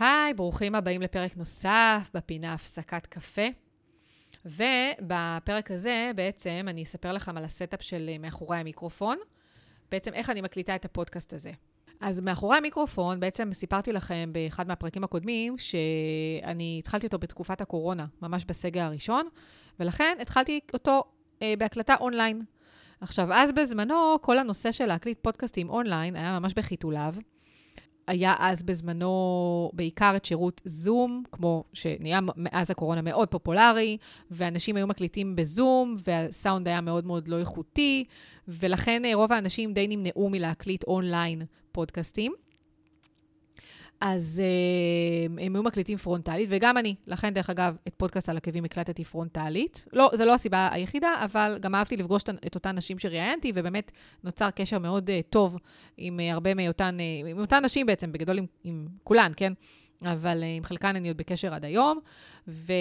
היי, ברוכים הבאים לפרק נוסף בפינה הפסקת קפה. ובפרק הזה בעצם אני אספר לכם על ה setup של מאחורי המיקרופון, בעצם איך אני מקליטה את הפודקאסט הזה. אז מאחורי המיקרופון, בעצם סיפרתי לכם באחד מהפרקים הקודמים, שאני התחלתי אותו בתקופת הקורונה, ממש בסגר הראשון, ולכן התחלתי אותו אה, בהקלטה אונליין. עכשיו, אז בזמנו, כל הנושא של להקליט פודקאסטים אונליין היה ממש בחיתוליו. היה אז בזמנו בעיקר את שירות זום, כמו שנהיה מאז הקורונה מאוד פופולרי, ואנשים היו מקליטים בזום, והסאונד היה מאוד מאוד לא איכותי, ולכן אה, רוב האנשים די נמנעו מלהקליט אונליין פודקאסטים. אז uh, הם היו מקליטים פרונטלית, וגם אני. לכן, דרך אגב, את פודקאסט על עקבים הקלטתי פרונטלית. לא, זו לא הסיבה היחידה, אבל גם אהבתי לפגוש את אותן נשים שראיינתי, ובאמת נוצר קשר מאוד uh, טוב עם uh, הרבה מאותן, uh, עם אותן נשים בעצם, בגדול עם, עם כולן, כן? אבל uh, עם חלקן אני עוד בקשר עד היום. ו...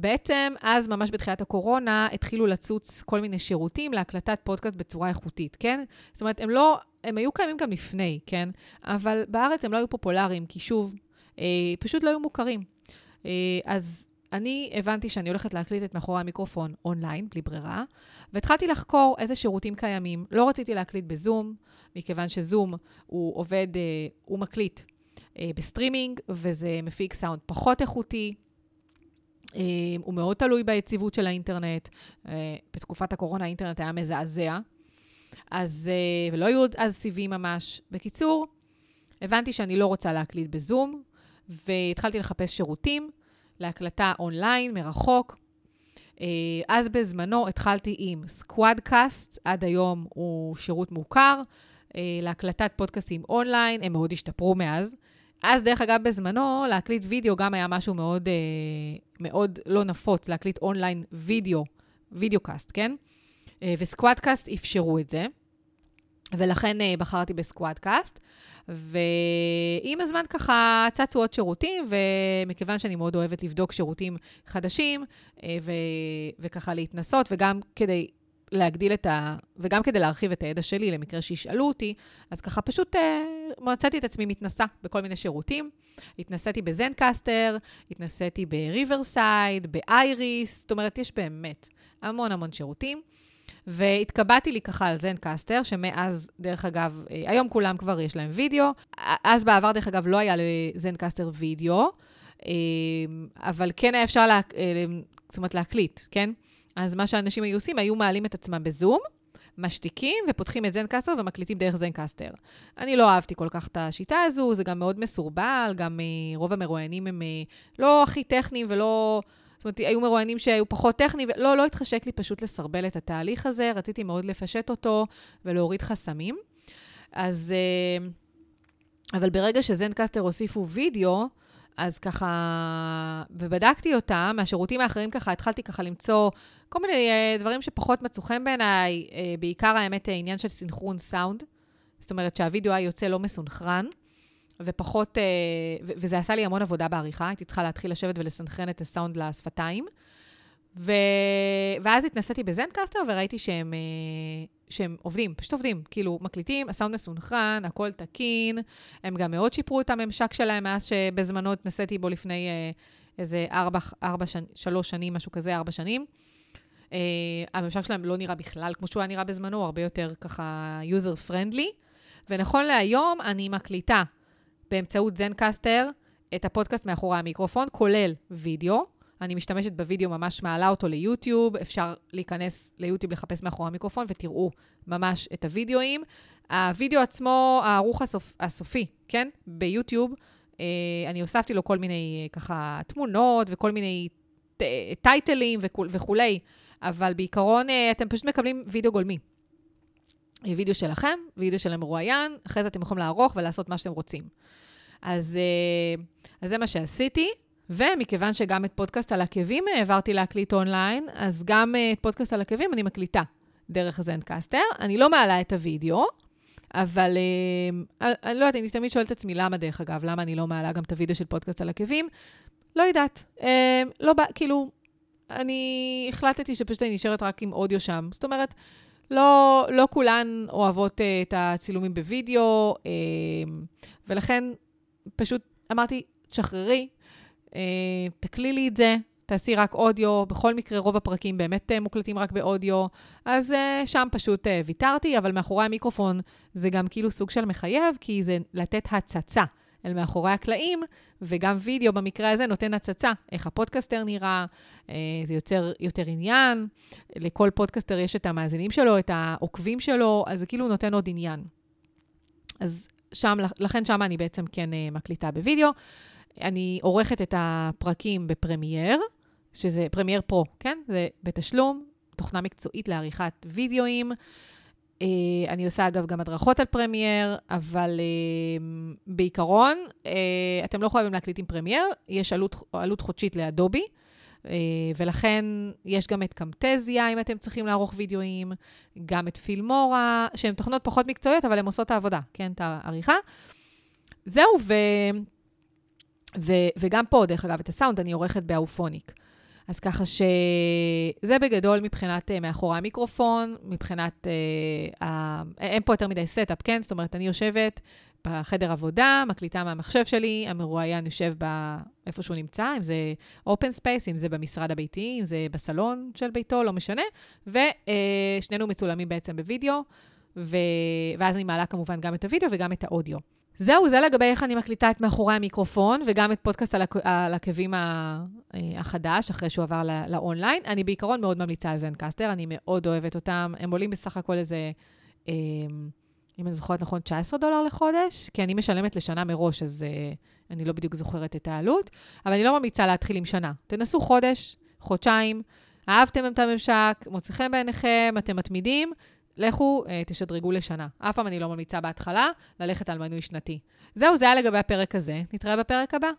בעצם, אז ממש בתחילת הקורונה, התחילו לצוץ כל מיני שירותים להקלטת פודקאסט בצורה איכותית, כן? זאת אומרת, הם לא, הם היו קיימים גם לפני, כן? אבל בארץ הם לא היו פופולריים, כי שוב, אה, פשוט לא היו מוכרים. אה, אז אני הבנתי שאני הולכת להקליט את מאחורי המיקרופון אונליין, בלי ברירה, והתחלתי לחקור איזה שירותים קיימים. לא רציתי להקליט בזום, מכיוון שזום הוא עובד, אה, הוא מקליט אה, בסטרימינג, וזה מפיק סאונד פחות איכותי. אה, הוא מאוד תלוי ביציבות של האינטרנט. אה, בתקופת הקורונה האינטרנט היה מזעזע, אז, אה, ולא היו אז סיבים ממש. בקיצור, הבנתי שאני לא רוצה להקליט בזום, והתחלתי לחפש שירותים להקלטה אונליין, מרחוק. אז בזמנו התחלתי עם SquadCast, עד היום הוא שירות מוכר, להקלטת פודקאסטים אונליין, הם מאוד השתפרו מאז. אז, דרך אגב, בזמנו, להקליט וידאו גם היה משהו מאוד, אה, מאוד לא נפוץ, להקליט אונליין וידאו, videocast, כן? אה, ו SquadCast אפשרו את זה, ולכן אה, בחרתי ב SquadCast. ועם הזמן ככה צצו עוד שירותים, ומכיוון שאני מאוד אוהבת לבדוק שירותים חדשים, אה, ו... וככה להתנסות, וגם כדי להגדיל את ה... וגם כדי להרחיב את הידע שלי, למקרה שישאלו אותי, אז ככה פשוט אה, מצאתי את עצמי מתנסה בכל מיני שירותים. התנסיתי ב Zencastr, התנסיתי ב Riverside, ב Iris, זאת אומרת, יש באמת המון המון שירותים. והתקבעתי לי ככה על Zencastr, שמאז, דרך אגב, אה, היום כולם כבר יש להם וידאו. אז בעבר, דרך אגב, לא היה לזנקסטר וידאו, אה, אבל כן היה אפשר, לה, אה, זאת אומרת, להקליט, כן? אז מה שאנשים היו עושים, היו מעלים את עצמם בזום, משתיקים ופותחים את זנקסטר ומקליטים דרך זנקסטר. אני לא אהבתי כל כך את השיטה הזו, זה גם מאוד מסורבל, גם uh, רוב המרואיינים הם uh, לא הכי טכניים ולא... זאת אומרת, היו מרואיינים שהיו פחות טכניים, ולא, לא התחשק לי פשוט לסרבל את התהליך הזה, רציתי מאוד לפשט אותו ולהוריד חסמים. אז... Uh, אבל ברגע שזנקסטר הוסיפו וידאו, אז ככה, ובדקתי אותם, מהשירותים האחרים ככה, התחלתי ככה למצוא כל מיני uh, דברים שפחות מצאו חן בעיניי, uh, בעיקר האמת העניין של סינכרון סאונד, זאת אומרת שהווידאו היה יוצא לא מסונכרן, ופחות, ו- וזה עשה לי המון עבודה בעריכה, הייתי צריכה להתחיל לשבת ולסנכרן את הסאונד לשפתיים. ו... ואז התנסיתי בזנקסטר וראיתי שהם, שהם עובדים, פשוט עובדים. כאילו, מקליטים, הסאונד מסונכרן, הכל תקין. הם גם מאוד שיפרו את הממשק שלהם מאז שבזמנו התנסיתי בו לפני איזה ארבע, ארבע שנ... שלוש שנים, משהו כזה, ארבע שנים. Uh, הממשק שלהם לא נראה בכלל כמו שהוא היה נראה בזמנו, הוא הרבה יותר ככה user friendly. ונכון להיום, אני מקליטה באמצעות זנקסטר את הפודקאסט מאחורי המיקרופון, כולל וידאו. אני משתמשת בווידאו, ממש מעלה אותו ליוטיוב, אפשר להיכנס ליוטיוב, לחפש מאחורי המיקרופון, ותראו ממש את הווידאוים. הווידאו עצמו, הערוך הסופ, הסופי, כן? ביוטיוב, אה, אני הוספתי לו כל מיני ככה תמונות וכל מיני טייטלים וכו', וכולי. אבל בעיקרון אה, אתם פשוט מקבלים וידאו גולמי. אה, וידאו שלכם, וידאו של המרואיין, אחרי זה אתם יכולים לערוך ולעשות מה שאתם רוצים. אז, אה, אז זה מה שעשיתי, ומכיוון שגם את פודקאסט על עקבים העברתי להקליט אונליין, אז גם את פודקאסט על עקבים אני מקליטה דרך Zencastr. אני לא מעלה את הוידאו, אבל אני לא יודעת, אני תמיד שואלת את עצמי למה, דרך אגב, למה אני לא מעלה גם את הוידאו של פודקאסט על עקבים. לא יודעת. לא, כאילו, אני החלטתי שפשוט אני נשארת רק עם אודיו שם. זאת אומרת, לא, לא כולן אוהבות אה, את הצילומים בווידאו, אה, ולכן פשוט אמרתי, תשחררי, אה, תקלי לי את זה, תעשי רק אודיו, בכל מקרה רוב הפרקים באמת אה, מוקלטים רק באודיו, אז אה, שם פשוט אה, ויתרתי, אבל מאחורי המיקרופון זה גם כאילו סוג של מחייב, כי זה לתת הצצה אל מאחורי הקלעים, וגם וידאו במקרה הזה נותן הצצה, איך הפודקסטר נראה, זה יוצר יותר עניין, לכל פודקסטר יש את המאזינים שלו, את העוקבים שלו, אז זה כאילו נותן עוד עניין. אז שם, לכן שם אני בעצם כן מקליטה בווידאו. אני עורכת את הפרקים ב Premiere, שזה Premiere Pro, כן? זה בתשלום, תוכנה מקצועית לעריכת וידאוים. אה, אני עושה אגב גם הדרכות על Premiere, אבל אה, בעיקרון, אה, אתם לא חייבים להקליט עם Premiere, יש עלות, עלות חודשית ל Adobe, ולכן יש גם את Camtasia, אם אתם צריכים לערוך וידאוים, גם את Filmora, שהן תוכנות פחות מקצועיות, אבל הן עושות את העבודה, כן? את העריכה. זהו, ו... ו... וגם פה, דרך אגב, את הסאונד אני עורכת ב Auphonic. אז ככה שזה בגדול מבחינת אה, מאחורי המיקרופון, מבחינת, אה, ה... אין פה יותר מדי setup, כן? זאת אומרת, אני יושבת בחדר עבודה, מקליטה מהמחשב שלי, המרואיין יושב ב... איפה שהוא נמצא, אם זה open space, אם זה במשרד הביתי, אם זה בסלון של ביתו, לא משנה, ושנינו אה, מצולמים בעצם בווידאו, ו... ואז אני מעלה כמובן גם את הווידאו וגם את האודיו. זהו, זה לגבי איך אני מקליטה את מאחורי המיקרופון, וגם את פודקאסט על עקבים אה, החדש, אחרי שהוא עבר לאונליין. אני בעיקרון מאוד ממליצה על Zencastr, אני מאוד אוהבת אותם. הם עולים בסך הכל איזה, אה, אם אני זוכרת נכון, 19 דולר לחודש, כי אני משלמת לשנה מראש, אז אה, אני לא בדיוק זוכרת את העלות, אבל אני לא ממליצה להתחיל עם שנה. תנסו חודש, חודשיים, אהבתם את הממשק, מוצא חן בעיניכם, אתם מתמידים, לכו, אה, תשדרגו לשנה. אף פעם אני לא ממליצה בהתחלה ללכת על מנוי שנתי. זהו, זה היה לגבי הפרק הזה. נתראה בפרק הבא.